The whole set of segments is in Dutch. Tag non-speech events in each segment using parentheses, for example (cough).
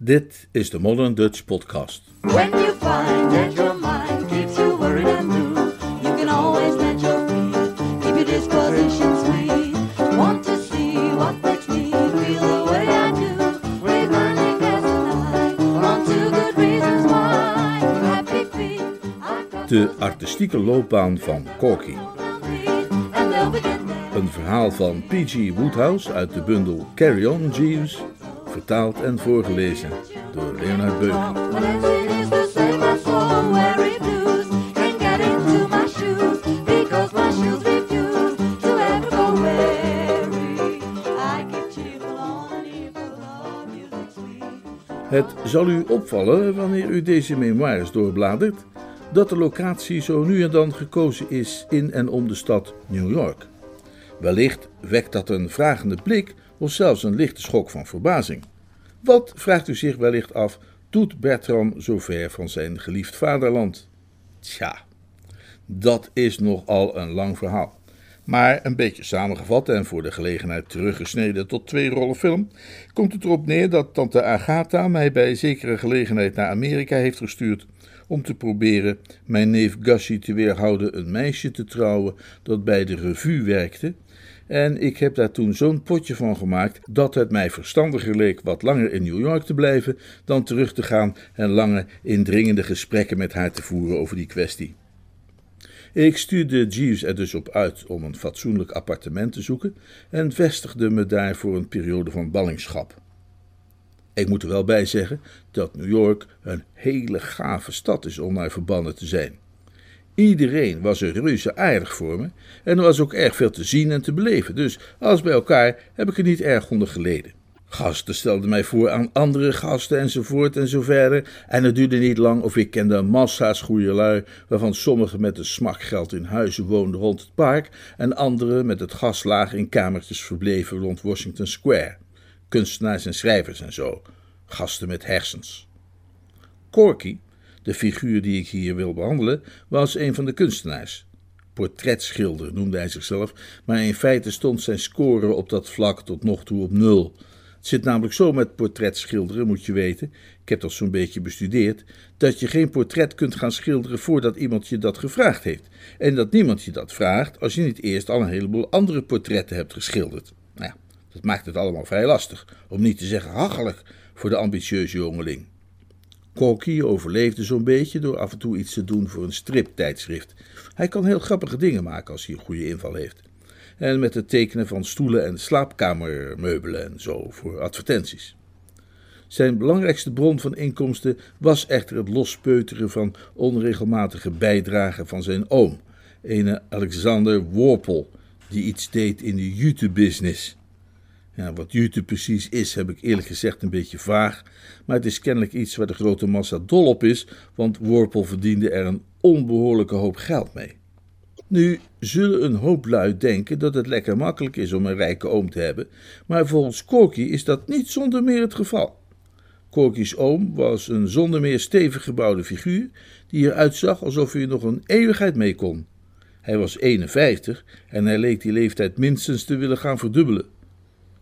Dit is de Modern Dutch Podcast. When you find that your mind keeps you worried and blue, you can always let your feet keep your disposition sweet. Want to see what makes me feel the way I do? Burning as a night on two good reasons why. Happy feet, I've got De artistieke loopbaan van Corky. Een verhaal van P.G. Woodhouse uit de bundel Carry On Jeeves, vertaald en voorgelezen door Leonard sweet. Het zal u opvallen wanneer u deze memoires doorbladert dat de locatie zo nu en dan gekozen is in en om de stad New York. Wellicht wekt dat een vragende blik of zelfs een lichte schok van verbazing. Wat, vraagt u zich wellicht af, doet Bertram zo ver van zijn geliefd vaderland? Tja, dat is nogal een lang verhaal. Maar een beetje samengevat en voor de gelegenheid teruggesneden tot twee rollen film, komt het erop neer dat tante Agatha mij bij zekere gelegenheid naar Amerika heeft gestuurd om te proberen mijn neef Gassi te weerhouden een meisje te trouwen dat bij de revue werkte. En ik heb daar toen zo'n potje van gemaakt dat het mij verstandiger leek wat langer in New York te blijven dan terug te gaan en lange indringende gesprekken met haar te voeren over die kwestie. Ik stuurde Jeeves er dus op uit om een fatsoenlijk appartement te zoeken en vestigde me daar voor een periode van ballingschap. Ik moet er wel bij zeggen dat New York een hele gave stad is om naar verbannen te zijn. Iedereen was er reuze aardig voor me en er was ook erg veel te zien en te beleven, dus alles bij elkaar heb ik er niet erg onder geleden. Gasten stelden mij voor aan andere gasten enzovoort en zo verder. En het duurde niet lang of ik kende massa's goede lui, waarvan sommigen met een smakgeld in huizen woonden rond het park en anderen met het gas laag in kamertjes verbleven rond Washington Square. Kunstenaars en schrijvers en zo. Gasten met hersens. Corky, de figuur die ik hier wil behandelen, was een van de kunstenaars. Portretschilder noemde hij zichzelf, maar in feite stond zijn score op dat vlak tot nog toe op nul. Het zit namelijk zo met portretschilderen, moet je weten, ik heb dat zo'n beetje bestudeerd, dat je geen portret kunt gaan schilderen voordat iemand je dat gevraagd heeft. En dat niemand je dat vraagt als je niet eerst al een heleboel andere portretten hebt geschilderd. Nou ja, dat maakt het allemaal vrij lastig, om niet te zeggen hachelijk voor de ambitieuze jongeling. Corky overleefde zo'n beetje door af en toe iets te doen voor een striptijdschrift. Hij kan heel grappige dingen maken als hij een goede inval heeft. En met het tekenen van stoelen en slaapkamermeubelen en zo voor advertenties. Zijn belangrijkste bron van inkomsten was echter het lospeuteren van onregelmatige bijdragen van zijn oom, ene Alexander Worpel, die iets deed in de jute-business. Ja, wat jute precies is, heb ik eerlijk gezegd een beetje vaag, maar het is kennelijk iets waar de grote massa dol op is, want Worpel verdiende er een onbehoorlijke hoop geld mee. Nu zullen een hoop lui denken dat het lekker makkelijk is om een rijke oom te hebben, maar volgens Corky is dat niet zonder meer het geval. Corky's oom was een zonder meer stevig gebouwde figuur die eruit zag alsof hij nog een eeuwigheid mee kon. Hij was 51 en hij leek die leeftijd minstens te willen gaan verdubbelen.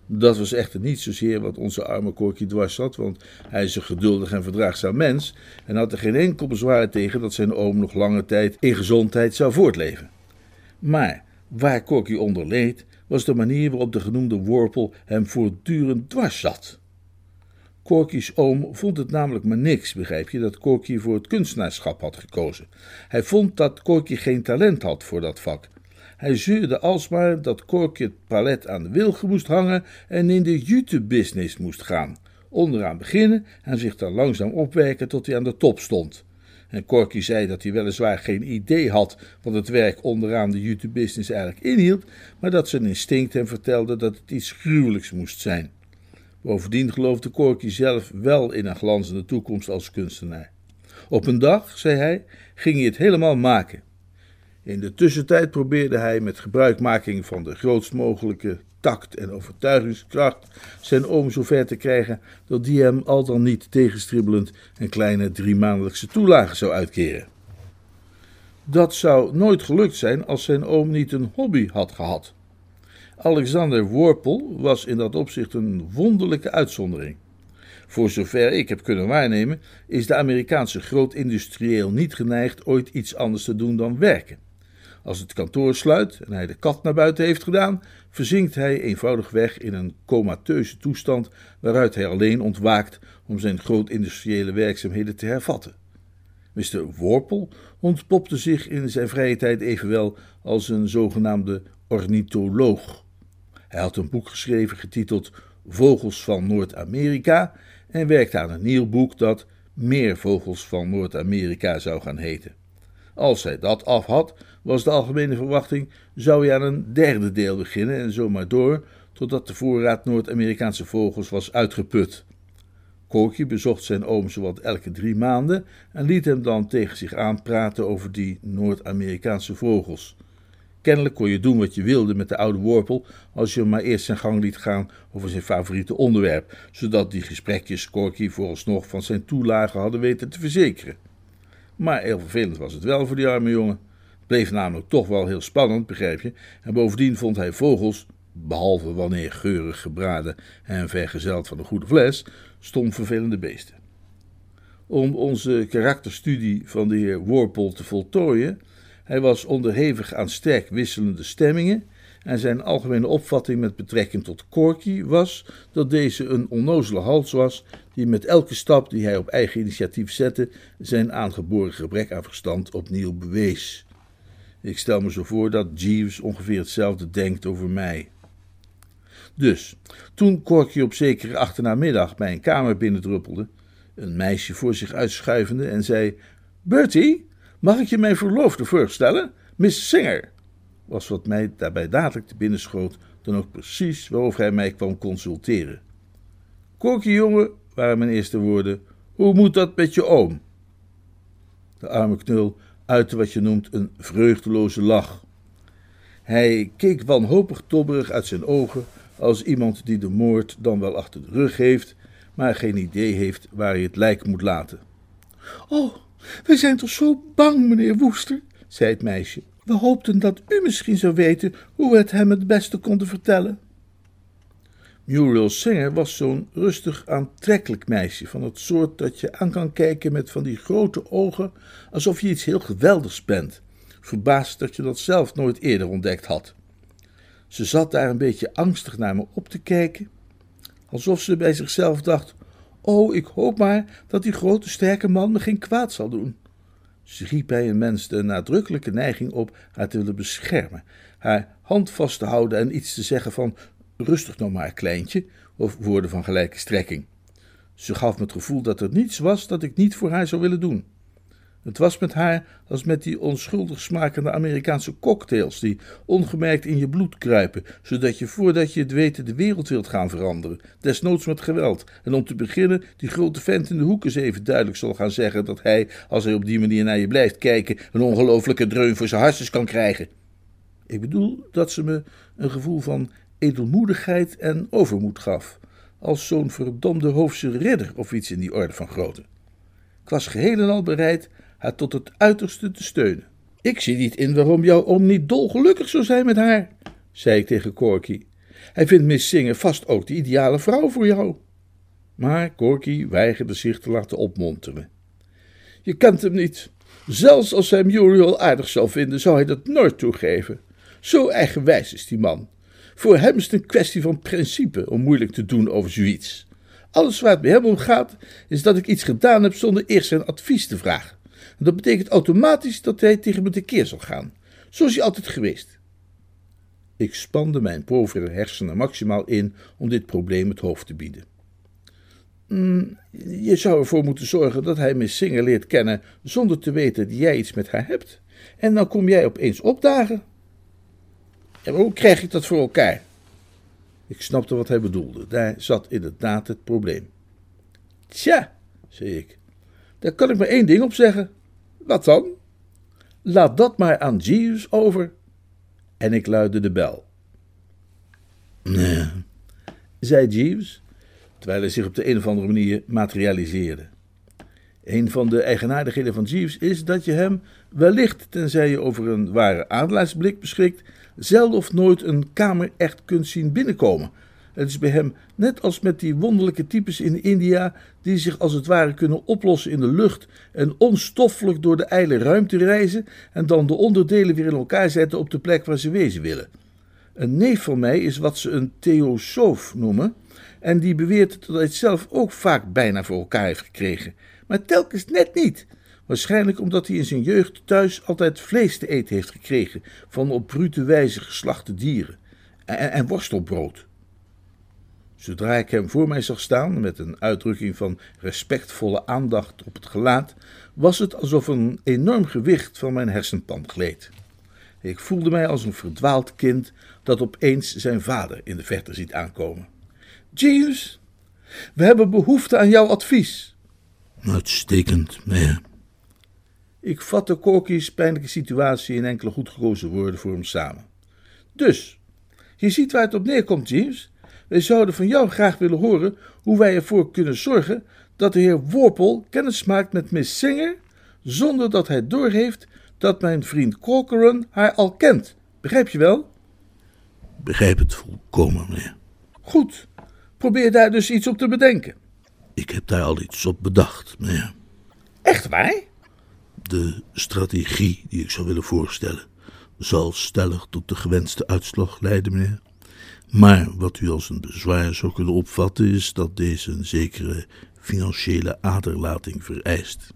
Dat was echter niet zozeer wat onze arme Corky dwars zat, want hij is een geduldig en verdraagzaam mens en had er geen enkel bezwaar tegen dat zijn oom nog lange tijd in gezondheid zou voortleven. Maar waar Corky onder leed, was de manier waarop de genoemde worpel hem voortdurend dwars zat. Corky's oom vond het namelijk maar niks, begrijp je, dat Corky voor het kunstenaarschap had gekozen. Hij vond dat Corky geen talent had voor dat vak. Hij zeurde alsmaar dat Corky het palet aan de wilgen moest hangen en in de jute-business moest gaan. Onderaan beginnen en zich dan langzaam opwerken tot hij aan de top stond. En Corky zei dat hij weliswaar geen idee had wat het werk onderaan de jute-business eigenlijk inhield, maar dat zijn instinct hem vertelde dat het iets gruwelijks moest zijn. Bovendien geloofde Corky zelf wel in een glanzende toekomst als kunstenaar. Op een dag, zei hij, ging hij het helemaal maken. In de tussentijd probeerde hij met gebruikmaking van de grootst mogelijke tact en overtuigingskracht zijn oom zover te krijgen dat die hem al dan niet tegenstribbelend een kleine driemaandelijkse toelage zou uitkeren. Dat zou nooit gelukt zijn als zijn oom niet een hobby had gehad. Alexander Worpel was in dat opzicht een wonderlijke uitzondering. Voor zover ik heb kunnen waarnemen, is de Amerikaanse grootindustrieel niet geneigd ooit iets anders te doen dan werken. Als het kantoor sluit en hij de kat naar buiten heeft gedaan, verzinkt hij eenvoudigweg in een comateuze toestand waaruit hij alleen ontwaakt om zijn grootindustriële werkzaamheden te hervatten. Mr. Worpel ontpopte zich in zijn vrije tijd evenwel als een zogenaamde ornitholoog. Hij had een boek geschreven getiteld Vogels van Noord-Amerika en werkte aan een nieuw boek dat Meer Vogels van Noord-Amerika zou gaan heten. Als hij dat af had, was de algemene verwachting, zou hij aan een derde deel beginnen en zomaar door, totdat de voorraad Noord-Amerikaanse vogels was uitgeput. Corky bezocht zijn oom zowat elke drie maanden en liet hem dan tegen zich aanpraten over die Noord-Amerikaanse vogels. Kennelijk kon je doen wat je wilde met de oude worpel als je hem maar eerst zijn gang liet gaan over zijn favoriete onderwerp, zodat die gesprekjes Corky vooralsnog van zijn toelagen hadden weten te verzekeren. Maar heel vervelend was het wel voor die arme jongen. Het bleef namelijk toch wel heel spannend, begrijp je, en bovendien vond hij vogels, behalve wanneer geurig gebraden en vergezeld van een goede fles, stom vervelende beesten. Om onze karakterstudie van de heer Worpel te voltooien, hij was onderhevig aan sterk wisselende stemmingen en zijn algemene opvatting met betrekking tot Corky was dat deze een onnozele hals was die met elke stap die hij op eigen initiatief zette zijn aangeboren gebrek aan verstand opnieuw bewees. Ik stel me zo voor dat Jeeves ongeveer hetzelfde denkt over mij. Dus, toen Corky op zekere achternamiddag bij een kamer binnendruppelde, een meisje voor zich uitschuivende en zei: Bertie, mag ik je mijn verloofde voorstellen? Miss Singer. Was wat mij daarbij dadelijk te binnen schoot, dan ook precies waarover hij mij kwam consulteren. Corky, jongen, waren mijn eerste woorden. Hoe moet dat met je oom? De arme knul uitte wat je noemt een vreugdeloze lach. Hij keek wanhopig tobberig uit zijn ogen, als iemand die de moord dan wel achter de rug heeft, maar geen idee heeft waar hij het lijk moet laten. Oh, wij zijn toch zo bang, meneer Woester, zei het meisje. We hoopten dat u misschien zou weten hoe we het hem het beste konden vertellen. Muriel Singer was zo'n rustig aantrekkelijk meisje, van het soort dat je aan kan kijken met van die grote ogen, alsof je iets heel geweldigs bent, verbaasd dat je dat zelf nooit eerder ontdekt had. Ze zat daar een beetje angstig naar me op te kijken, alsof ze bij zichzelf dacht: Oh, ik hoop maar dat die grote sterke man me geen kwaad zal doen. Ze riep bij een mens de nadrukkelijke neiging op haar te willen beschermen, haar hand vast te houden en iets te zeggen van rustig nou maar, kleintje, of woorden van gelijke strekking. Ze gaf me het gevoel dat er niets was dat ik niet voor haar zou willen doen. Het was met haar als met die onschuldig smakende Amerikaanse cocktails die ongemerkt in je bloed kruipen, zodat je voordat je het weet de wereld wilt gaan veranderen, desnoods met geweld. En om te beginnen, die grote vent in de hoek eens even duidelijk zal gaan zeggen dat hij, als hij op die manier naar je blijft kijken, een ongelofelijke dreun voor zijn hartjes kan krijgen. Ik bedoel dat ze me een gevoel van edelmoedigheid en overmoed gaf, als zo'n verdomde hoofdse ridder of iets in die orde van grootte. Ik was geheel en al bereid haar tot het uiterste te steunen. Ik zie niet in waarom jouw oom niet dolgelukkig zou zijn met haar, zei ik tegen Corky. Hij vindt Miss Singer vast ook de ideale vrouw voor jou. Maar Corky weigerde zich te laten opmonteren. Je kent hem niet. Zelfs als hij Muriel aardig zou vinden, zou hij dat nooit toegeven. Zo eigenwijs is die man. Voor hem is het een kwestie van principe om moeilijk te doen over zoiets. Alles waar het bij hem om gaat, is dat ik iets gedaan heb zonder eerst zijn advies te vragen. En dat betekent automatisch dat hij tegen me tekeer zal gaan. Zo is hij altijd geweest. Ik spande mijn povere hersenen maximaal in om dit probleem het hoofd te bieden. Mm, je zou ervoor moeten zorgen dat hij Miss Singer leert kennen zonder te weten dat jij iets met haar hebt. En dan kom jij opeens opdagen. En hoe krijg ik dat voor elkaar? Ik snapte wat hij bedoelde. Daar zat inderdaad het probleem. Tja, zei ik, daar kan ik maar één ding op zeggen. Wat dan? Laat dat maar aan Jeeves over. En ik luidde de bel. Nee, zei Jeeves, terwijl hij zich op de een of andere manier materialiseerde. Een van de eigenaardigheden van Jeeves is dat je hem, wellicht tenzij je over een ware adelaarsblik beschikt, zelden of nooit een kamer echt kunt zien binnenkomen. Het is bij hem net als met die wonderlijke types in India, die zich als het ware kunnen oplossen in de lucht en onstoffelijk door de ijle ruimte reizen en dan de onderdelen weer in elkaar zetten op de plek waar ze wezen willen. Een neef van mij is wat ze een theosoof noemen, en die beweert dat hij het zelf ook vaak bijna voor elkaar heeft gekregen, maar telkens net niet. Waarschijnlijk omdat hij in zijn jeugd thuis altijd vlees te eten heeft gekregen van op brute wijze geslachte dieren en, en worstelbrood. Zodra ik hem voor mij zag staan, met een uitdrukking van respectvolle aandacht op het gelaat, was het alsof een enorm gewicht van mijn hersenpan gleed. Ik voelde mij als een verdwaald kind dat opeens zijn vader in de verte ziet aankomen. Jeeves, we hebben behoefte aan jouw advies. Uitstekend, meneer. Ik vatte Corky's pijnlijke situatie in enkele goed gekozen woorden voor hem samen. Dus, je ziet waar het op neerkomt, James. Wij zouden van jou graag willen horen hoe wij ervoor kunnen zorgen dat de heer Worpel kennis maakt met Miss Singer, zonder dat hij doorheeft dat mijn vriend Corcoran haar al kent. Begrijp je wel? Begrijp het volkomen, meneer. Goed. Probeer daar dus iets op te bedenken. Ik heb daar al iets op bedacht, meneer. Echt waar? De strategie die ik zou willen voorstellen zal stellig tot de gewenste uitslag leiden, meneer. Maar wat u als een bezwaar zou kunnen opvatten is dat deze een zekere financiële aderlating vereist.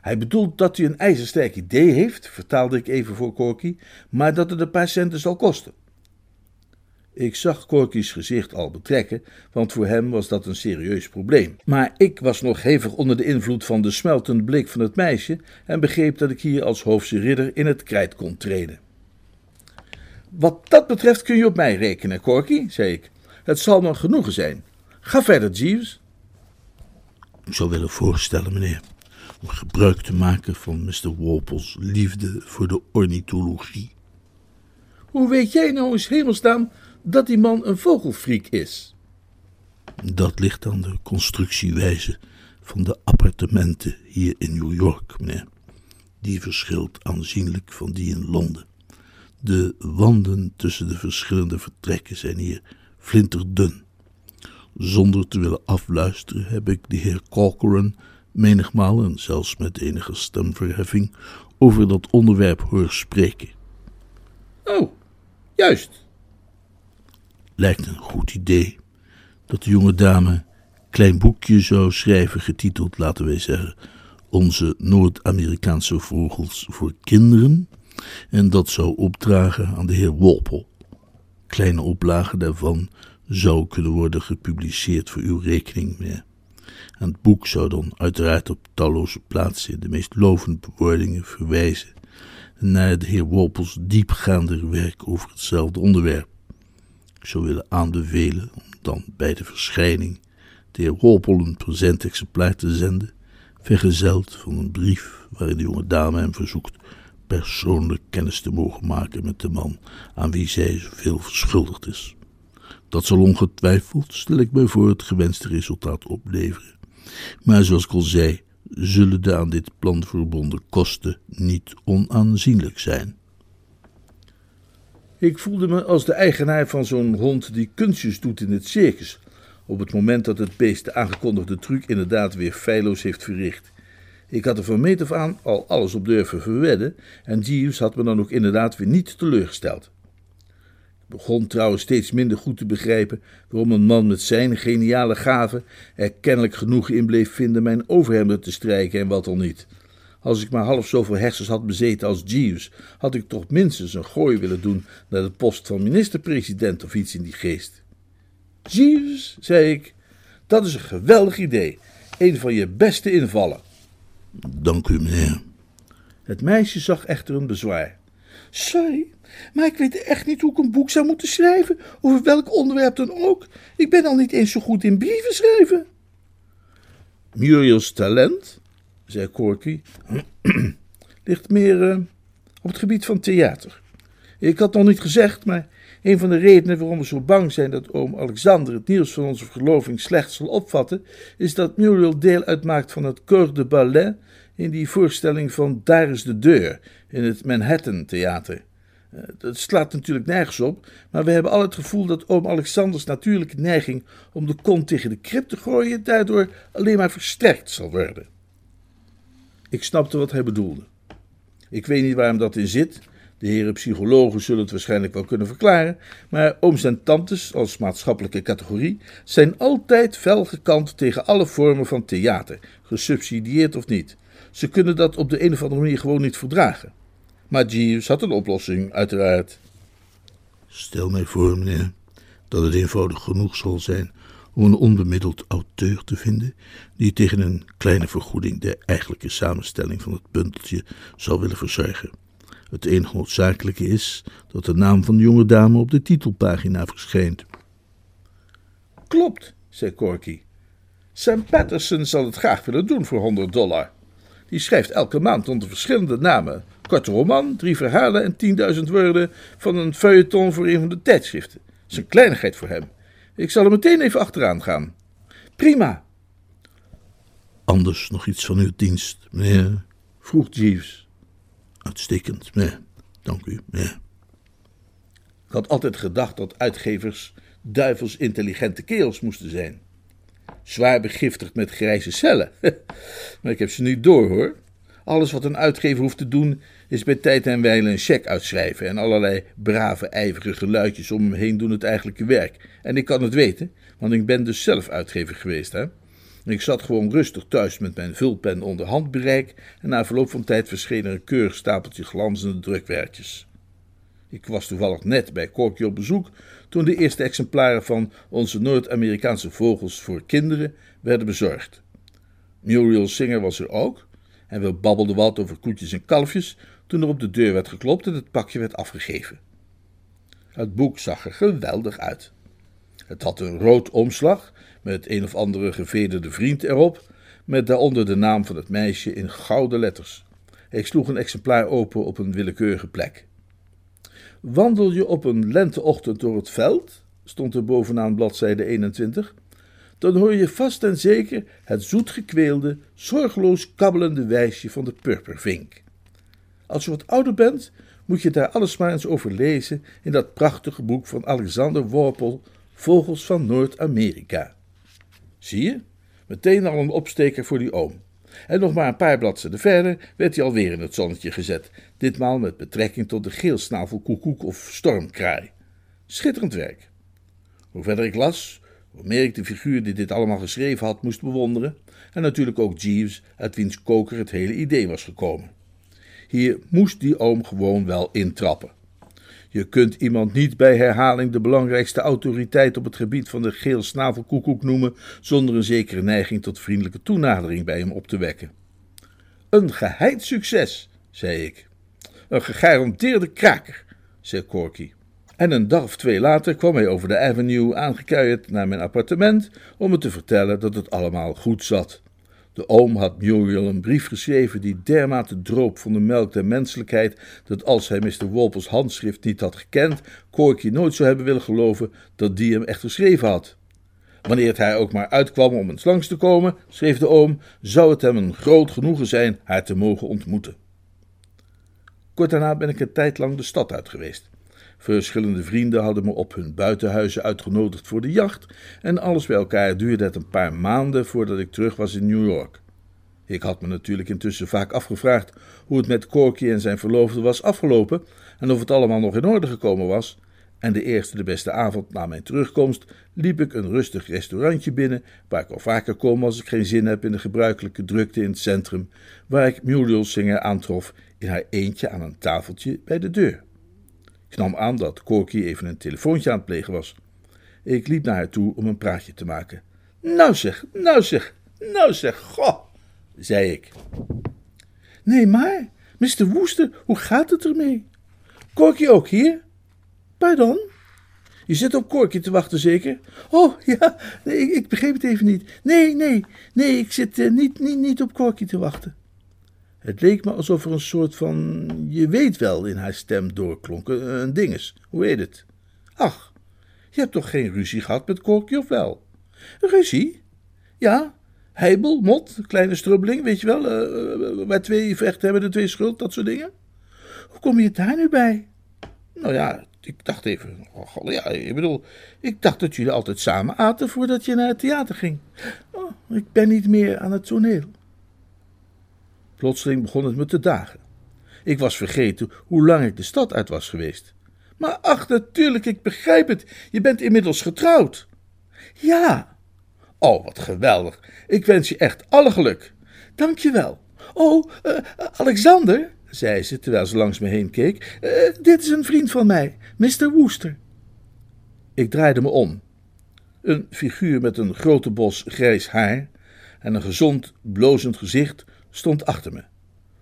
Hij bedoelt dat hij een ijzersterk idee heeft, vertaalde ik even voor Corky, maar dat het een paar centen zal kosten. Ik zag Corky's gezicht al betrekken, want voor hem was dat een serieus probleem. Maar ik was nog hevig onder de invloed van de smeltende blik van het meisje en begreep dat ik hier als hoofdse ridder in het krijt kon treden. Wat dat betreft kun je op mij rekenen, Corky, zei ik. Het zal me genoegen zijn. Ga verder, Jeeves. Ik zou willen voorstellen, meneer, om gebruik te maken van Mr. Walpole's liefde voor de ornithologie. Hoe weet jij nou eens hemelsnaam dat die man een vogelfriek is? Dat ligt aan de constructiewijze van de appartementen hier in New York, meneer. Die verschilt aanzienlijk van die in Londen. De wanden tussen de verschillende vertrekken zijn hier flinterdun. Zonder te willen afluisteren heb ik de heer Corcoran menigmaal en zelfs met enige stemverheffing over dat onderwerp horen spreken. Oh, juist. Lijkt een goed idee dat de jonge dame een klein boekje zou schrijven getiteld, laten wij zeggen, Onze Noord-Amerikaanse vogels voor kinderen en dat zou opdragen aan de heer Walpole. Kleine oplagen daarvan zou kunnen worden gepubliceerd voor uw rekening, meneer. En het boek zou dan uiteraard op talloze plaatsen in de meest lovende bewoordingen verwijzen naar de heer Walpole's diepgaander werk over hetzelfde onderwerp. Ik zou willen aanbevelen om dan bij de verschijning de heer Walpole een present exemplaar te zenden, vergezeld van een brief waarin de jonge dame hem verzoekt persoonlijk kennis te mogen maken met de man aan wie zij zoveel verschuldigd is. Dat zal ongetwijfeld, stel ik mij voor, het gewenste resultaat opleveren. Maar zoals ik al zei, zullen de aan dit plan verbonden kosten niet onaanzienlijk zijn. Ik voelde me als de eigenaar van zo'n hond die kunstjes doet in het circus, op het moment dat het beest de aangekondigde truc inderdaad weer feilloos heeft verricht. Ik had er van meet af aan al alles op durven verwedden en Jeeves had me dan ook inderdaad weer niet teleurgesteld. Ik begon trouwens steeds minder goed te begrijpen waarom een man met zijn geniale gaven er kennelijk genoeg in bleef vinden mijn overhemden te strijken en wat al niet. Als ik maar half zoveel hersens had bezeten als Jeeves, had ik toch minstens een gooi willen doen naar de post van minister-president of iets in die geest. Jeeves, zei ik, dat is een geweldig idee. Een van je beste invallen. Dank u, meneer. Het meisje zag echter een bezwaar. Sorry, maar ik weet echt niet hoe ik een boek zou moeten schrijven, over welk onderwerp dan ook. Ik ben al niet eens zo goed in brieven schrijven. Muriel's talent, zei Corky, (clears throat) ligt meer eh, op het gebied van theater. Ik had nog niet gezegd, maar een van de redenen waarom we zo bang zijn dat oom Alexander het nieuws van onze verloving slecht zal opvatten, is dat Muriel deel uitmaakt van het Corps de Ballet in die voorstelling van Daar is de deur in het Manhattan Theater. Eh, Het slaat natuurlijk nergens op, maar we hebben al het gevoel dat oom Alexanders natuurlijke neiging om de kont tegen de krip te gooien daardoor alleen maar versterkt zal worden. Ik snapte wat hij bedoelde. Ik weet niet waar hem dat in zit. De heren psychologen zullen het waarschijnlijk wel kunnen verklaren, maar ooms en tantes als maatschappelijke categorie zijn altijd fel gekant tegen alle vormen van theater, gesubsidieerd of niet. Ze kunnen dat op de een of andere manier gewoon niet verdragen. Maar Jeeves had een oplossing, uiteraard. Stel mij voor, meneer, dat het eenvoudig genoeg zal zijn om een onbemiddeld auteur te vinden die tegen een kleine vergoeding de eigenlijke samenstelling van het bundeltje zal willen verzorgen. Het enige noodzakelijke is dat de naam van de jonge dame op de titelpagina verschijnt. Klopt, zei Corky. Sam Patterson zal het graag willen doen voor 100 dollar. Die schrijft elke maand onder verschillende namen. Korte roman, drie verhalen en 10.000 woorden van een feuilleton voor een van de tijdschriften. Dat is een kleinigheid voor hem. Ik zal er meteen even achteraan gaan. Prima, Anders nog iets van uw dienst, meneer? vroeg Jeeves. Uitstekend, meneer. Dank u. Ik had altijd gedacht dat uitgevers duivels intelligente kerels moesten zijn. Zwaar begiftigd met grijze cellen. (laughs) maar ik heb ze nu door hoor. Alles wat een uitgever hoeft te doen is bij tijd en wijle een cheque uitschrijven en allerlei brave, ijverige luidjes om hem heen doen het eigenlijke werk. En ik kan het weten, want ik ben dus zelf uitgever geweest hè. Ik zat gewoon rustig thuis met mijn vulpen onder handbereik en na verloop van tijd verscheen er een keurig stapeltje glanzende drukwerkjes. Ik was toevallig net bij Corky op bezoek toen de eerste exemplaren van onze Noord-Amerikaanse vogels voor kinderen werden bezorgd. Muriel Singer was er ook en we babbelden wat over koetjes en kalfjes toen er op de deur werd geklopt en het pakje werd afgegeven. Het boek zag er geweldig uit. Het had een rood omslag met een of andere gevederde vriend erop, met daaronder de naam van het meisje in gouden letters. Ik sloeg een exemplaar open op een willekeurige plek. Wandel je op een lenteochtend door het veld, stond er bovenaan bladzijde 21, dan hoor je vast en zeker het zoetgekweelde, zorgeloos kabbelende wijsje van de purpervink. Als je wat ouder bent, moet je daar alles maar eens over lezen in dat prachtige boek van Alexander Worpel, Vogels van Noord-Amerika. Zie je? Meteen al een opsteker voor die oom. En nog maar een paar bladzijden verder werd hij alweer in het zonnetje gezet, ditmaal met betrekking tot de geelsnavelkoekoek of stormkraai. Schitterend werk. Hoe verder ik las, hoe meer ik de figuur die dit allemaal geschreven had moest bewonderen, en natuurlijk ook Jeeves, uit wiens koker het hele idee was gekomen. Hier moest die oom gewoon wel intrappen. Je kunt iemand niet bij herhaling de belangrijkste autoriteit op het gebied van de geel snavelkoekoek noemen zonder een zekere neiging tot vriendelijke toenadering bij hem op te wekken. Een geheid succes, zei ik. Een gegarandeerde kraker, zei Corky. En een dag of twee later kwam hij over de avenue aangekuierd naar mijn appartement om me te vertellen dat het allemaal goed zat. De oom had Muriel een brief geschreven die dermate droop van de melk der menselijkheid dat als hij Mr. Wolpels handschrift niet had gekend, Corky nooit zou hebben willen geloven dat die hem echt geschreven had. Wanneer het hij ook maar uitkwam om eens langs te komen, schreef de oom, zou het hem een groot genoegen zijn haar te mogen ontmoeten. Kort daarna ben ik een tijd lang de stad uit geweest. Verschillende vrienden hadden me op hun buitenhuizen uitgenodigd voor de jacht en alles bij elkaar duurde het een paar maanden voordat ik terug was in New York. Ik had me natuurlijk intussen vaak afgevraagd hoe het met Corky en zijn verloofde was afgelopen en of het allemaal nog in orde gekomen was. En de eerste de beste avond na mijn terugkomst liep ik een rustig restaurantje binnen, waar ik al vaker kom als ik geen zin heb in de gebruikelijke drukte in het centrum, waar ik Muriel Singer aantrof in haar eentje aan een tafeltje bij de deur. Ik nam aan dat Corky even een telefoontje aan het plegen was. Ik liep naar haar toe om een praatje te maken. Nou zeg, nou zeg, nou zeg, goh, zei ik. Nee, maar, Mr. Woester, hoe gaat het ermee? Corky ook hier? Pardon? Je zit op Corky te wachten, zeker? Oh, (laughs) ja, nee, ik, ik begreep het even niet. Nee, nee, nee, ik zit eh, niet, niet, niet op Corky te wachten. Het leek me alsof er een soort van je weet wel in haar stem doorklonk. Een, dinges, hoe heet het? Ach, je hebt toch geen ruzie gehad met Corky, of wel? Ruzie? Ja, heibel, mot, kleine strubbeling, weet je wel, eh, waar twee vechten hebben de twee schuld, dat soort dingen. Hoe kom je daar nu bij? Nou ja, ik dacht even. Oh, ja, ik bedoel, ik dacht dat jullie altijd samen aten voordat je naar het theater ging. Oh, ik ben niet meer aan het toneel. Plotseling begon het me te dagen. Ik was vergeten hoe lang ik de stad uit was geweest. Maar ach, natuurlijk, ik begrijp het. Je bent inmiddels getrouwd. Ja. Oh, wat geweldig. Ik wens je echt alle geluk. Dank je wel. Oh, eh, Alexander, zei ze terwijl ze langs me heen keek, eh, dit is een vriend van mij, Mr. Wooster. Ik draaide me om. Een figuur met een grote bos grijs haar en een gezond, blozend gezicht stond achter me.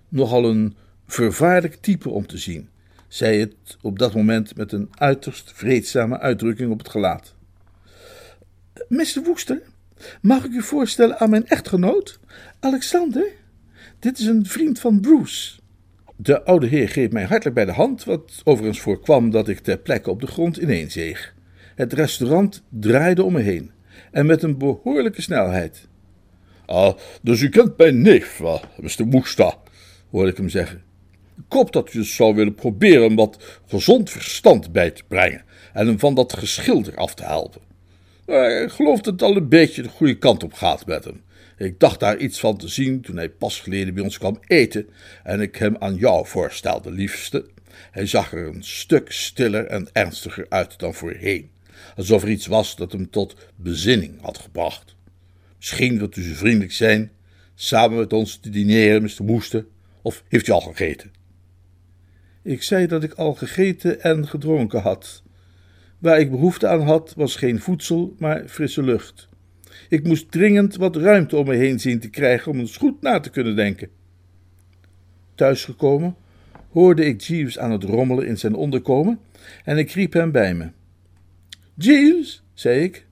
Nogal een vervaarlijk type om te zien, zei het op dat moment met een uiterst vreedzame uitdrukking op het gelaat. Mr. Woester, mag ik u voorstellen aan mijn echtgenoot, Alexander? Dit is een vriend van Bruce. De oude heer greep mij hartelijk bij de hand, wat overigens voorkwam dat ik ter plekke op de grond ineenzeeg. Het restaurant draaide om me heen, en met een behoorlijke snelheid. Ah, dus u kent mijn neef, Mr. Moesta, hoorde ik hem zeggen. Ik hoop dat u zou willen proberen wat gezond verstand bij te brengen en hem van dat geschilder af te helpen. Uh, ik geloof dat het al een beetje de goede kant op gaat met hem. Ik dacht daar iets van te zien toen hij pas geleden bij ons kwam eten en ik hem aan jou voorstelde, liefste. Hij zag er een stuk stiller en ernstiger uit dan voorheen, alsof er iets was dat hem tot bezinning had gebracht. Misschien wilt u zo vriendelijk zijn, samen met ons te dineren, Mr. Moester, of heeft u al gegeten? Ik zei dat ik al gegeten en gedronken had. Waar ik behoefte aan had, was geen voedsel, maar frisse lucht. Ik moest dringend wat ruimte om me heen zien te krijgen om eens goed na te kunnen denken. Thuisgekomen hoorde ik Jeeves aan het rommelen in zijn onderkomen en ik riep hem bij me. Jeeves, zei ik,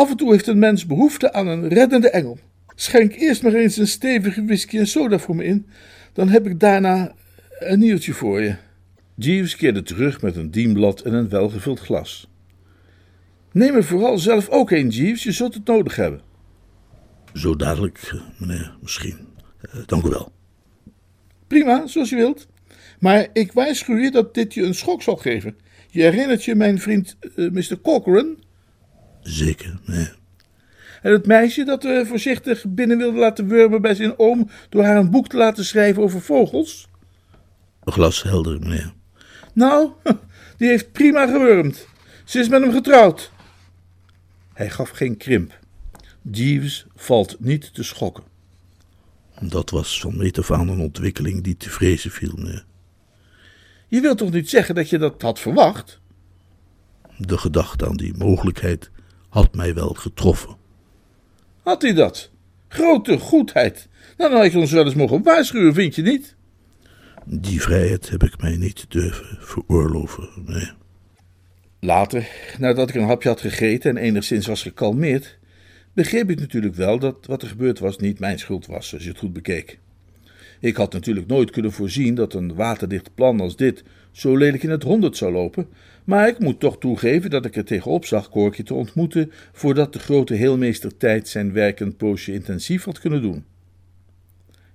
af en toe heeft een mens behoefte aan een reddende engel. Schenk eerst maar eens een stevige whisky en soda voor me in, dan heb ik daarna een nieuwtje voor je. Jeeves keerde terug met een dienblad en een welgevuld glas. Neem er vooral zelf ook een, Jeeves, je zult het nodig hebben. Zo dadelijk, meneer, misschien. Uh, dank u wel. Prima, zoals u wilt. Maar ik waarschuw je dat dit je een schok zal geven. Je herinnert je mijn vriend uh, Mr. Corcoran? Zeker, meneer. En het meisje dat we voorzichtig binnen wilde laten wurmen bij zijn oom door haar een boek te laten schrijven over vogels? Glashelder, meneer. Nou, (laughs) die heeft prima gewurmd. Ze is met hem getrouwd. Hij gaf geen krimp. Jeeves valt niet te schokken. Dat was van meet af aan een ontwikkeling die te vrezen viel, meneer. Je wilt toch niet zeggen dat je dat had verwacht? De gedachte aan die mogelijkheid had mij wel getroffen. Had hij dat? Grote goedheid. Nou, dan had je ons wel eens mogen waarschuwen, vind je niet? Die vrijheid heb ik mij niet durven veroorloven, meneer. Later, nadat ik een hapje had gegeten en enigszins was gekalmeerd, begreep ik natuurlijk wel dat wat er gebeurd was niet mijn schuld was, als je het goed bekeek. Ik had natuurlijk nooit kunnen voorzien dat een waterdicht plan als dit zo lelijk in het honderd zou lopen, maar ik moet toch toegeven dat ik er tegenop zag Korkje te ontmoeten voordat de grote heelmeester tijd zijn werk een poosje intensief had kunnen doen.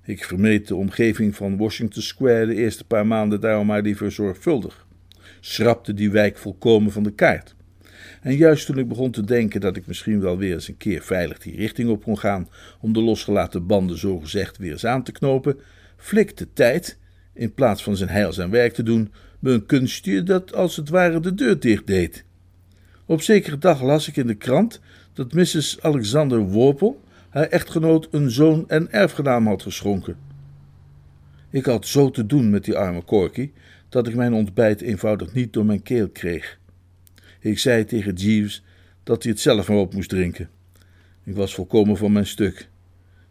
Ik vermeed de omgeving van Washington Square de eerste paar maanden daarom maar liever zorgvuldig. Schrapte die wijk volkomen van de kaart. En juist toen ik begon te denken dat ik misschien wel weer eens een keer veilig die richting op kon gaan om de losgelaten banden zogezegd weer eens aan te knopen, flikte tijd, in plaats van zijn heilzaam werk te doen, een kunstje dat als het ware de deur dicht deed. Op zekere dag las ik in de krant dat Mrs. Alexander Worpel haar echtgenoot een zoon en erfgenaam had geschonken. Ik had zo te doen met die arme Corky dat ik mijn ontbijt eenvoudig niet door mijn keel kreeg. Ik zei tegen Jeeves dat hij het zelf maar op moest drinken. Ik was volkomen van mijn stuk.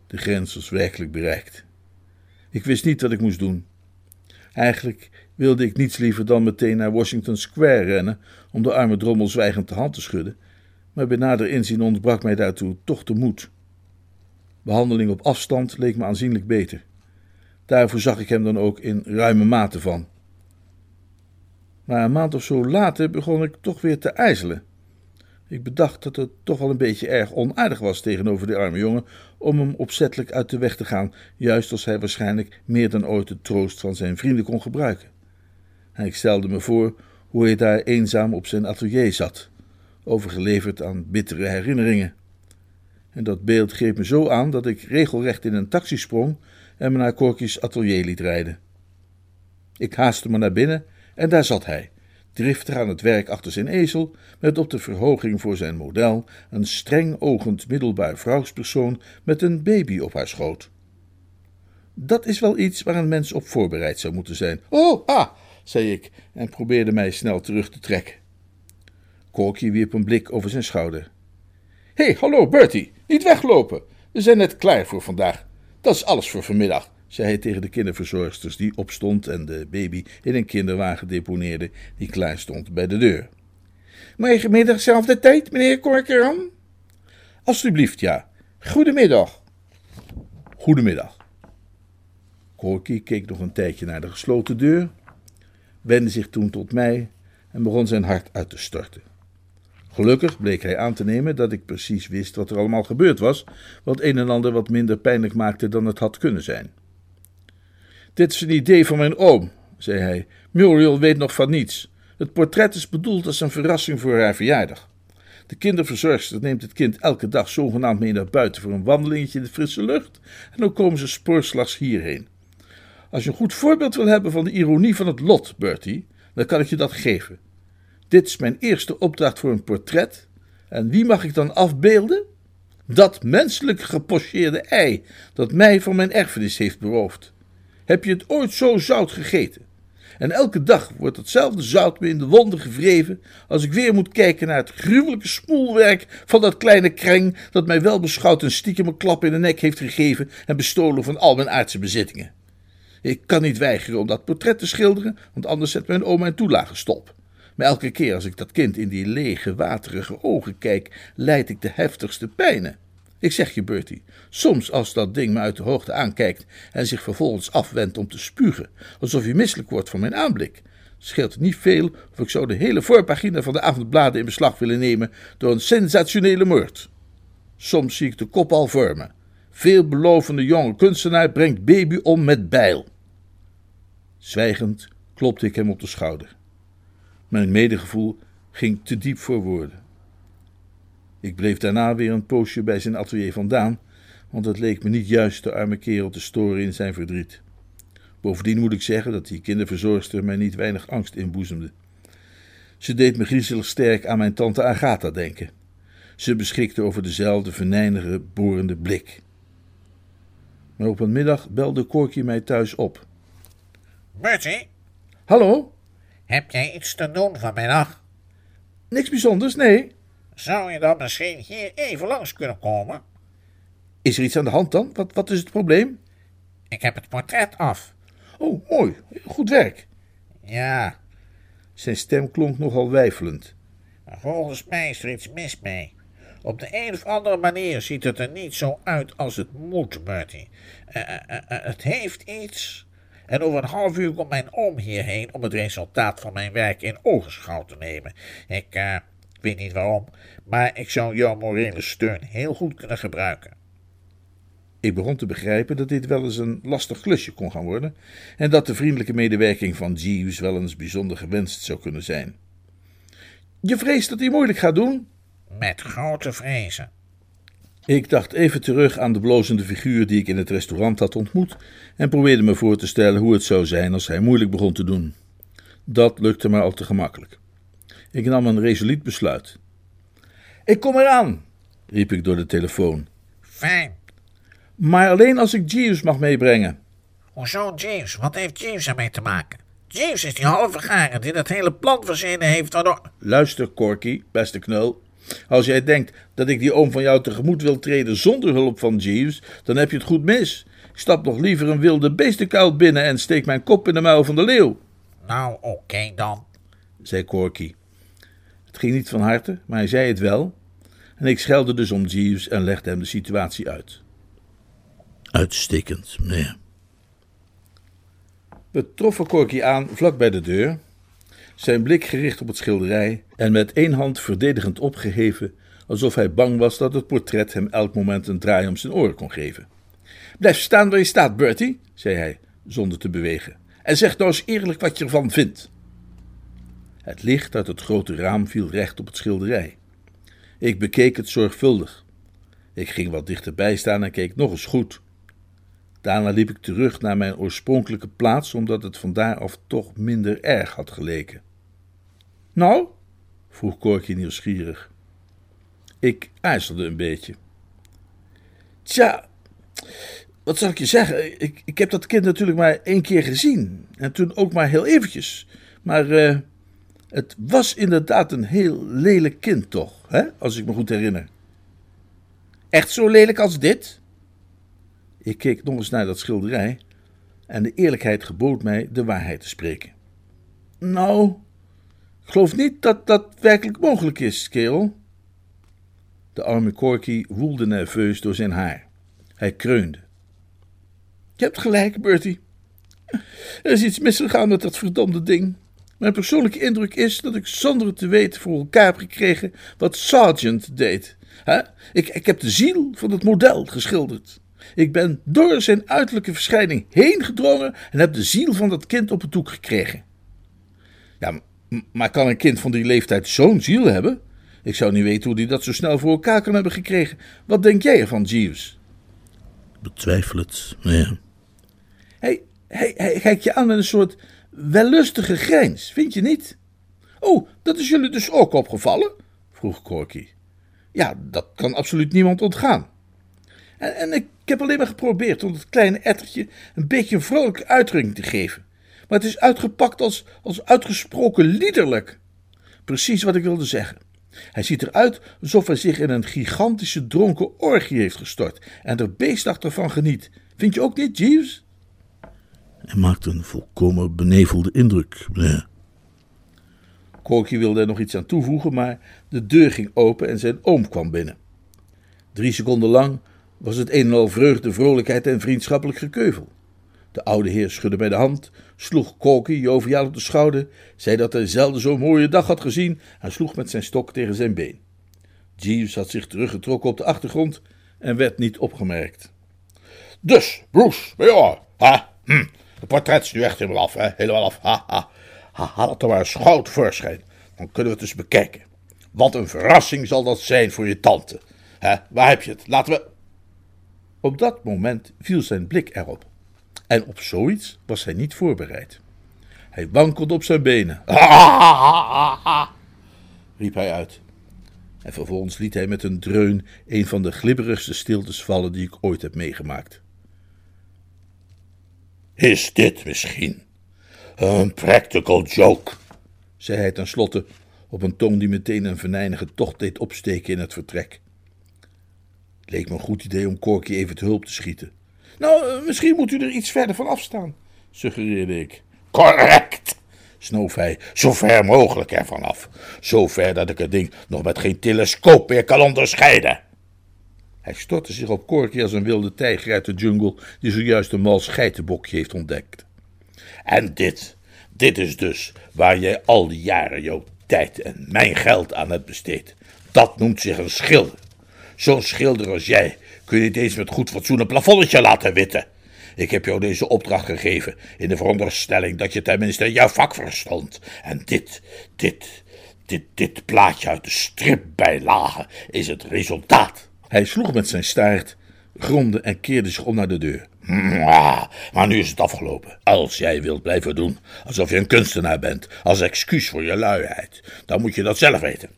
De grens was werkelijk bereikt. Ik wist niet wat ik moest doen. Eigenlijk wilde ik niets liever dan meteen naar Washington Square rennen om de arme drommel zwijgend de hand te schudden, maar bij nader inzien ontbrak mij daartoe toch de moed. Behandeling op afstand leek me aanzienlijk beter. Daarvoor zag ik hem dan ook in ruime mate van. Maar een maand of zo later begon ik toch weer te ijzelen. Ik bedacht dat het toch wel een beetje erg onaardig was tegenover de arme jongen om hem opzettelijk uit de weg te gaan, juist als hij waarschijnlijk meer dan ooit de troost van zijn vrienden kon gebruiken. En ik stelde me voor hoe hij daar eenzaam op zijn atelier zat, overgeleverd aan bittere herinneringen. En dat beeld greep me zo aan dat ik regelrecht in een taxi sprong en me naar Corky's atelier liet rijden. Ik haastte me naar binnen en daar zat hij, driftig aan het werk achter zijn ezel, met op de verhoging voor zijn model een streng ogend middelbaar vrouwspersoon met een baby op haar schoot. Dat is wel iets waar een mens op voorbereid zou moeten zijn. Oh, ah, zei ik en probeerde mij snel terug te trekken. Corky wierp een blik over zijn schouder. Hé, hey, hallo Bertie, niet weglopen. We zijn net klaar voor vandaag. Dat is alles voor vanmiddag, zei hij tegen de kinderverzorgsters die opstond en de baby in een kinderwagen deponeerde die klaar stond bij de deur. Morgenmiddag zelfde tijd, meneer Corkeran? Alsjeblieft, ja. Goedemiddag. Goedemiddag. Corky keek nog een tijdje naar de gesloten deur, wendde zich toen tot mij en begon zijn hart uit te storten. Gelukkig bleek hij aan te nemen dat ik precies wist wat er allemaal gebeurd was, wat een en ander wat minder pijnlijk maakte dan het had kunnen zijn. Dit is een idee van mijn oom, zei hij. Muriel weet nog van niets. Het portret is bedoeld als een verrassing voor haar verjaardag. De kinderverzorgster neemt het kind elke dag zogenaamd mee naar buiten voor een wandelingetje in de frisse lucht en dan komen ze spoorslags hierheen. Als je een goed voorbeeld wil hebben van de ironie van het lot, Bertie, dan kan ik je dat geven. Dit is mijn eerste opdracht voor een portret. En wie mag ik dan afbeelden? Dat menselijk gepocheerde ei dat mij van mijn erfenis heeft beroofd. Heb je het ooit zo zout gegeten? En elke dag wordt hetzelfde zout me in de wonden gevreven als ik weer moet kijken naar het gruwelijke smoelwerk van dat kleine kreng dat mij wel beschouwd een stiekem een klap in de nek heeft gegeven en bestolen van al mijn aardse bezittingen. Ik kan niet weigeren om dat portret te schilderen, want anders zet mijn oom mijn toelage stop. Maar elke keer als ik dat kind in die lege, waterige ogen kijk, lijd ik de heftigste pijnen. Ik zeg je, Bertie, soms als dat ding me uit de hoogte aankijkt en zich vervolgens afwendt om te spugen, alsof je misselijk wordt van mijn aanblik, scheelt het niet veel of ik zou de hele voorpagina van de avondbladen in beslag willen nemen door een sensationele moord. Soms zie ik de kop al voor me. Veelbelovende jonge kunstenaar brengt baby om met bijl. Zwijgend klopte ik hem op de schouder. Mijn medegevoel ging te diep voor woorden. Ik bleef daarna weer een poosje bij zijn atelier vandaan, want het leek me niet juist de arme kerel te storen in zijn verdriet. Bovendien moet ik zeggen dat die kinderverzorgster mij niet weinig angst inboezemde. Ze deed me griezelig sterk aan mijn tante Agatha denken. Ze beschikte over dezelfde venijnige, borende blik. Maar op een middag belde Corky mij thuis op. Bertie, Hallo? heb jij iets te doen vanmiddag? Niks bijzonders, nee. Zou je dan misschien hier even langs kunnen komen? Is er iets aan de hand dan? Wat, wat is het probleem? Ik heb het portret af. Oh, mooi. Goed werk. Ja, Zijn stem klonk nogal weifelend. volgens mij is er iets mis mee. Op de een of andere manier ziet het er niet zo uit als het moet, Bertie. Eh, eh, eh, het heeft iets. En over een half uur komt mijn oom hierheen om het resultaat van mijn werk in ogenschouw te nemen. Ik eh, weet niet waarom, maar ik zou jouw morele steun heel goed kunnen gebruiken. Ik begon te begrijpen dat dit wel eens een lastig klusje kon gaan worden en dat de vriendelijke medewerking van Jeeves wel eens bijzonder gewenst zou kunnen zijn. Je vreest dat hij moeilijk gaat doen? Met grote vrezen. Ik dacht even terug aan de blozende figuur die ik in het restaurant had ontmoet en probeerde me voor te stellen hoe het zou zijn als hij moeilijk begon te doen. Dat lukte maar al te gemakkelijk. Ik nam een resoluut besluit. Ik kom eraan, riep ik door de telefoon. Fijn. Maar alleen als ik Jeeves mag meebrengen. Hoezo James? Wat heeft James ermee te maken? James is die halve garen die dat hele plan verzinnen heeft waardoor... Luister, Corky, beste knul. Als jij denkt dat ik die oom van jou tegemoet wil treden zonder hulp van Jeeves, dan heb je het goed mis. Ik stap nog liever een wilde beestenkuil binnen en steek mijn kop in de muil van de leeuw, Nou, oké dan. zei Corky. Het ging niet van harte, maar hij zei het wel. En ik schelde dus om Jeeves en legde hem de situatie uit. Uitstekend, meneer. We troffen Corky aan vlak bij de deur, zijn blik gericht op het schilderij en met één hand verdedigend opgeheven, alsof hij bang was dat het portret hem elk moment een draai om zijn oren kon geven. Blijf staan waar je staat, Bertie, zei hij, zonder te bewegen, en zeg nou eens eerlijk wat je ervan vindt. Het licht uit het grote raam viel recht op het schilderij. Ik bekeek het zorgvuldig. Ik ging wat dichterbij staan en keek nog eens goed. Daarna liep ik terug naar mijn oorspronkelijke plaats, omdat het van daaraf toch minder erg had geleken. Nou? vroeg Corky nieuwsgierig. Ik aarzelde een beetje. Tja, wat zal ik je zeggen? Ik, ik heb dat kind natuurlijk maar één keer gezien. En toen ook maar heel eventjes. Maar eh, het was inderdaad een heel lelijk kind, toch? Hè? Als ik me goed herinner. Echt zo lelijk als dit? Ik keek nog eens naar dat schilderij. En de eerlijkheid gebood mij de waarheid te spreken. Nou, ik geloof niet dat dat werkelijk mogelijk is, kerel. De arme Corky woelde nerveus door zijn haar. Hij kreunde. Je hebt gelijk, Bertie. Er is iets misgegaan met dat verdomde ding. Mijn persoonlijke indruk is dat ik zonder het te weten voor elkaar heb gekregen wat Sargent deed. Ik, ik heb de ziel van het model geschilderd. Ik ben door zijn uiterlijke verschijning heen gedrongen en heb de ziel van dat kind op het doek gekregen. Ja, maar kan een kind van die leeftijd zo'n ziel hebben? Ik zou niet weten hoe hij dat zo snel voor elkaar kan hebben gekregen. Wat denk jij ervan, Jeeves? Betwijfel het, meneer. Hij, hij, hij kijkt je aan met een soort wellustige grijns, vind je niet? Oh, dat is jullie dus ook opgevallen? vroeg Corky. Ja, dat kan absoluut niemand ontgaan. En, en ik heb alleen maar geprobeerd om het kleine ettertje een beetje een vrolijke uitdrukking te geven. Maar het is uitgepakt als, als uitgesproken liederlijk. Precies wat ik wilde zeggen. Hij ziet eruit alsof hij zich in een gigantische dronken orgie heeft gestort en er beestachtig van geniet. Vind je ook niet, Jeeves? Hij maakt een volkomen benevelde indruk, meneer. Wilde er nog iets aan toevoegen, maar de deur ging open en zijn oom kwam binnen. Drie seconden lang was het een en al vreugde, vrolijkheid en vriendschappelijk gekeuvel. De oude heer schudde bij de hand, sloeg Corky joviaal op de schouder, zei dat hij zelden zo'n mooie dag had gezien en sloeg met zijn stok tegen zijn been. Jeeves had zich teruggetrokken op de achtergrond en werd niet opgemerkt. Dus, Bruce, jou, hè? Hm, het portret is nu echt helemaal af, hè? Helemaal af, ha, ha. ha haal het er maar eens gauw tevoorschijn. Dan kunnen we het eens bekijken. Wat een verrassing zal dat zijn voor je tante. Hè? Waar heb je het? Laten we... Op dat moment viel zijn blik erop. En op zoiets was hij niet voorbereid. Hij wankelde op zijn benen. (laughs) riep hij uit. En vervolgens liet hij met een dreun een van de glibberigste stiltes vallen die ik ooit heb meegemaakt. Is dit misschien een practical joke? zei hij tenslotte op een toon die meteen een venijnige tocht deed opsteken in het vertrek. Leek me een goed idee om Corky even te hulp te schieten. Nou, eh, misschien moet u er iets verder van afstaan, suggereerde ik. Correct, snoof hij, zo ver mogelijk ervan af. Zo ver dat ik het ding nog met geen telescoop meer kan onderscheiden. Hij stortte zich op Corky als een wilde tijger uit de jungle die zojuist een mals geitenbokje heeft ontdekt. En dit, dit is dus waar jij al die jaren jouw tijd en mijn geld aan hebt besteed. Dat noemt zich een schilder. Zo'n schilder als jij kun je niet eens met goed fatsoen een plafonnetje laten witten. Ik heb jou deze opdracht gegeven in de veronderstelling dat je tenminste jouw vak verstond. En dit, dit, dit, dit plaatje uit de stripbijlage is het resultaat. Hij sloeg met zijn staart, gromde en keerde zich om naar de deur. Maar nu is het afgelopen. Als jij wilt blijven doen alsof je een kunstenaar bent, als excuus voor je luiheid, dan moet je dat zelf weten.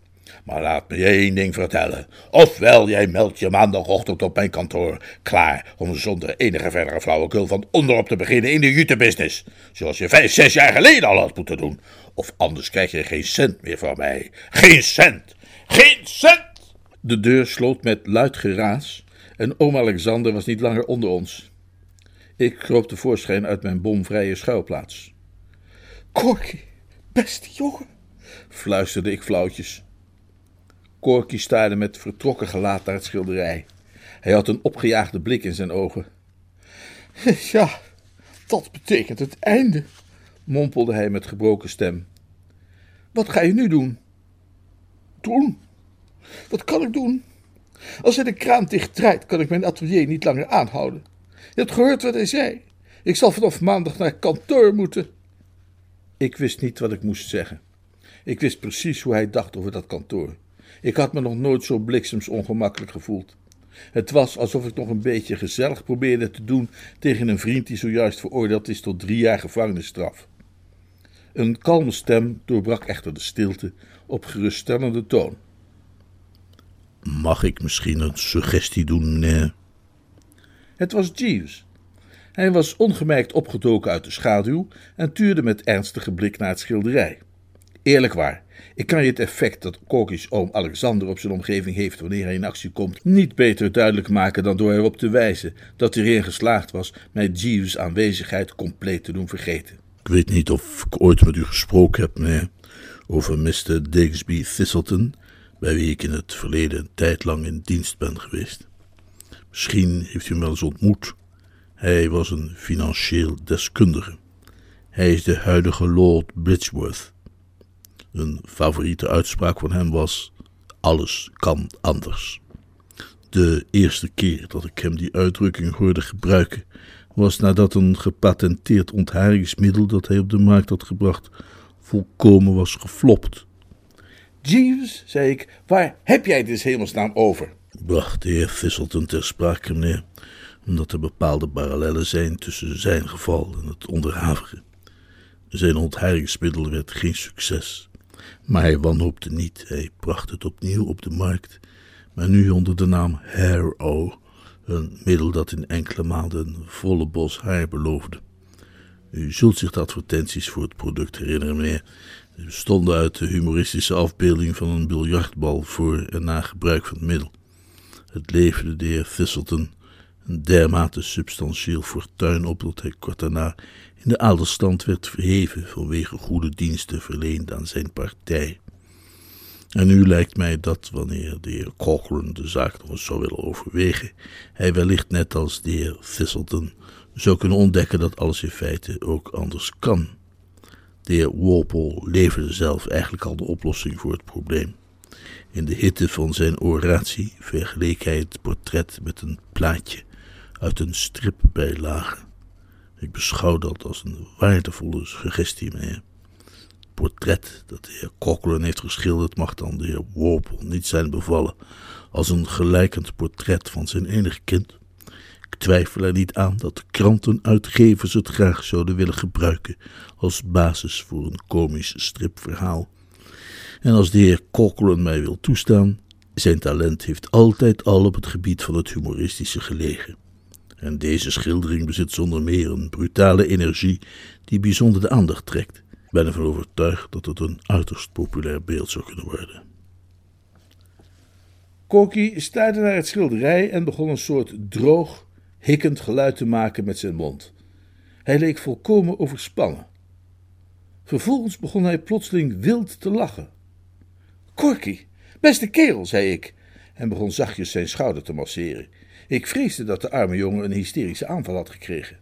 Maar laat me je één ding vertellen. Ofwel, jij meldt je maandagochtend op mijn kantoor, klaar om zonder enige verdere flauwekul van onderop te beginnen in de jutebusiness. Zoals je vijf, zes jaar geleden al had moeten doen. Of anders krijg je geen cent meer van mij. Geen cent! Geen cent! De deur sloot met luid geraas en oom Alexander was niet langer onder ons. Ik kroop tevoorschijn uit mijn bomvrije schuilplaats. Corky, beste jongen, fluisterde ik flauwtjes. Corky staarde met vertrokken gelaat naar het schilderij. Hij had een opgejaagde blik in zijn ogen. (laughs) Ja, dat betekent het einde, mompelde hij met gebroken stem. Wat ga je nu doen? Doen? Wat kan ik doen? Als hij de kraan dicht draait, kan ik mijn atelier niet langer aanhouden. Je hebt gehoord wat hij zei. Ik zal vanaf maandag naar kantoor moeten. Ik wist niet wat ik moest zeggen. Ik wist precies hoe hij dacht over dat kantoor. Ik had me nog nooit zo bliksems ongemakkelijk gevoeld. Het was alsof ik nog een beetje gezellig probeerde te doen tegen een vriend die zojuist veroordeeld is tot drie jaar gevangenisstraf. Een kalme stem doorbrak echter de stilte op geruststellende toon. Mag ik misschien een suggestie doen, meneer? Het was Jeeves. Hij was ongemerkt opgedoken uit de schaduw en tuurde met ernstige blik naar het schilderij. Eerlijk waar, ik kan je het effect dat Corky's oom Alexander op zijn omgeving heeft wanneer hij in actie komt, niet beter duidelijk maken dan door erop te wijzen dat hij erin geslaagd was mij Jeeves' aanwezigheid compleet te doen vergeten. Ik weet niet of ik ooit met u gesproken heb, meneer, over Mr. Digsby Thistleton, bij wie ik in het verleden een tijd lang in dienst ben geweest. Misschien heeft u hem wel eens ontmoet. Hij was een financieel deskundige. Hij is de huidige Lord Bridgeworth. Een favoriete uitspraak van hem was: Alles kan anders. De eerste keer dat ik hem die uitdrukking hoorde gebruiken, was nadat een gepatenteerd ontharingsmiddel dat hij op de markt had gebracht volkomen was geflopt. Jeeves, zei ik, waar heb jij dit hemelsnaam over? bracht de heer ter sprake, meneer, omdat er bepaalde parallellen zijn tussen zijn geval en het onderhavige. Zijn ontharingsmiddel werd geen succes, maar hij wanhoopte niet. Hij bracht het opnieuw op de markt, maar nu onder de naam Hair O, een middel dat in enkele maanden een volle bos haar beloofde. U zult zich de advertenties voor het product herinneren, meneer. Ze bestonden uit de humoristische afbeelding van een biljartbal voor en na gebruik van het middel. Het leverde de heer Thistleton een dermate substantieel fortuin op dat hij kort daarna de adelstand werd verheven vanwege goede diensten verleend aan zijn partij. En nu lijkt mij dat, wanneer de heer Cochrane de zaak nog eens zou willen overwegen, hij wellicht net als de heer Thistleton zou kunnen ontdekken dat alles in feite ook anders kan. De heer Walpole leverde zelf eigenlijk al de oplossing voor het probleem. In de hitte van zijn oratie vergeleek hij het portret met een plaatje uit een stripbijlage. Ik beschouw dat als een waardevolle suggestie, meneer. Het portret dat de heer Cochrane heeft geschilderd mag dan de heer Walpole niet zijn bevallen als een gelijkend portret van zijn enig kind. Ik twijfel er niet aan dat de krantenuitgevers het graag zouden willen gebruiken als basis voor een komisch stripverhaal. En als de heer Cochrane mij wil toestaan, zijn talent heeft altijd al op het gebied van het humoristische gelegen. En deze schildering bezit zonder meer een brutale energie die bijzonder de aandacht trekt. Ik ben ervan overtuigd dat het een uiterst populair beeld zou kunnen worden. Corky staarde naar het schilderij en begon een soort droog, hikkend geluid te maken met zijn mond. Hij leek volkomen overspannen. Vervolgens begon hij plotseling wild te lachen. Corky, beste kerel, zei ik, en begon zachtjes zijn schouder te masseren. Ik vreesde dat de arme jongen een hysterische aanval had gekregen.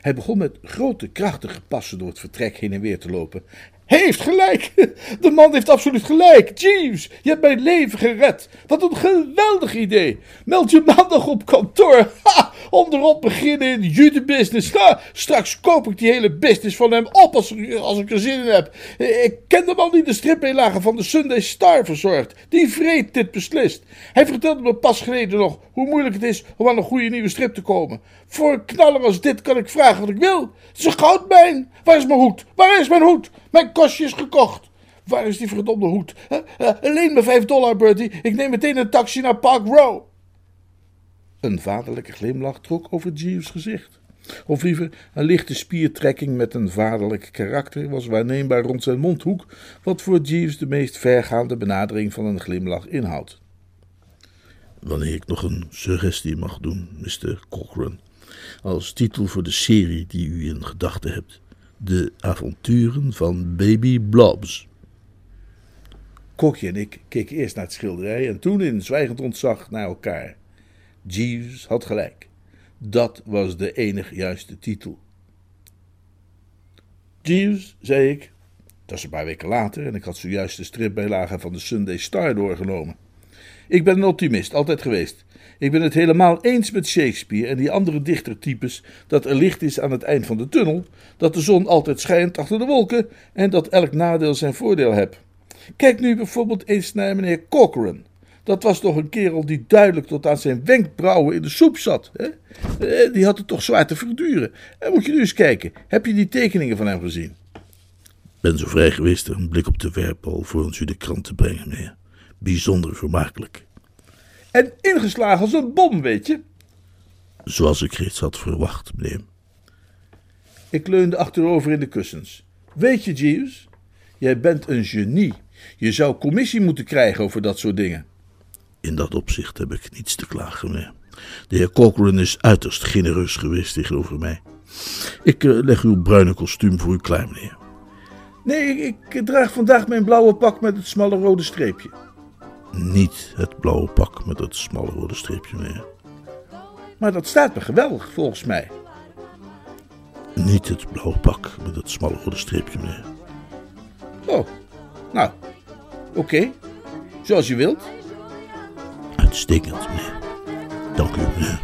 Hij begon met grote, krachtige passen door het vertrek heen en weer te lopen. Heeft gelijk! (laughs) De man heeft absoluut gelijk! Jeeves, je hebt mijn leven gered! Wat een geweldig idee! Meld je maandag op kantoor! (laughs) Ha! Onderop beginnen in judebusiness! Ha! Straks koop ik die hele business van hem op als, als ik er zin in heb. Ik ken de man die de stripbijlage van de Sunday Star verzorgt. Die vreet dit beslist. Hij vertelde me pas geleden nog hoe moeilijk het is om aan een goede nieuwe strip te komen. Voor een knaller als dit kan ik vragen wat ik wil. Het is een goudmijn! Waar is mijn hoed? Waar is mijn hoed? Mijn kostje is gekocht. Waar is die verdomde hoed? Uh, leen me vijf dollar, Bertie. Ik neem meteen een taxi naar Park Row. Een vaderlijke glimlach trok over Jeeves' gezicht. Of liever, een lichte spiertrekking met een vaderlijk karakter was waarneembaar rond zijn mondhoek, wat voor Jeeves de meest vergaande benadering van een glimlach inhoudt. Wanneer ik nog een suggestie mag doen, Mr. Cochrane, als titel voor de serie die u in gedachten hebt. De avonturen van Baby Blobs. Kokje en ik keken eerst naar het schilderij en toen in zwijgend ontzag naar elkaar. Jeeves had gelijk. Dat was de enige juiste titel. Jeeves, zei ik. Dat is een paar weken later en ik had zojuist de stripbijlage van de Sunday Star doorgenomen. Ik ben een optimist, altijd geweest. Ik ben het helemaal eens met Shakespeare en die andere dichtertypes dat er licht is aan het eind van de tunnel, dat de zon altijd schijnt achter de wolken en dat elk nadeel zijn voordeel heeft. Kijk nu bijvoorbeeld eens naar meneer Corcoran. Dat was toch een kerel die duidelijk tot aan zijn wenkbrauwen in de soep zat. Hè? Eh, Die had het toch zwaar te verduren. En moet je nu eens kijken. Heb je die tekeningen van hem gezien? Ben zo vrij geweest een blik op te werpen alvorens u de krant te brengen, meneer. Bijzonder vermakelijk. En ingeslagen als een bom, weet je. Zoals ik reeds had verwacht, meneer. Ik leunde achterover in de kussens. Weet je, Jeeves, jij bent een genie. Je zou commissie moeten krijgen over dat soort dingen. In dat opzicht heb ik niets te klagen, meneer. De heer Corcoran is uiterst genereus geweest tegenover mij. Ik eh, leg uw bruine kostuum voor u klaar, meneer. Nee, ik, ik draag vandaag mijn blauwe pak met het smalle rode streepje. Niet het blauwe pak met het smalle rode streepje, meneer. Maar dat staat me geweldig, volgens mij. Niet het blauwe pak met het smalle rode streepje, meneer. Oh, nou, oké. Zoals je wilt. Uitstekend, meneer. Dank u, meneer.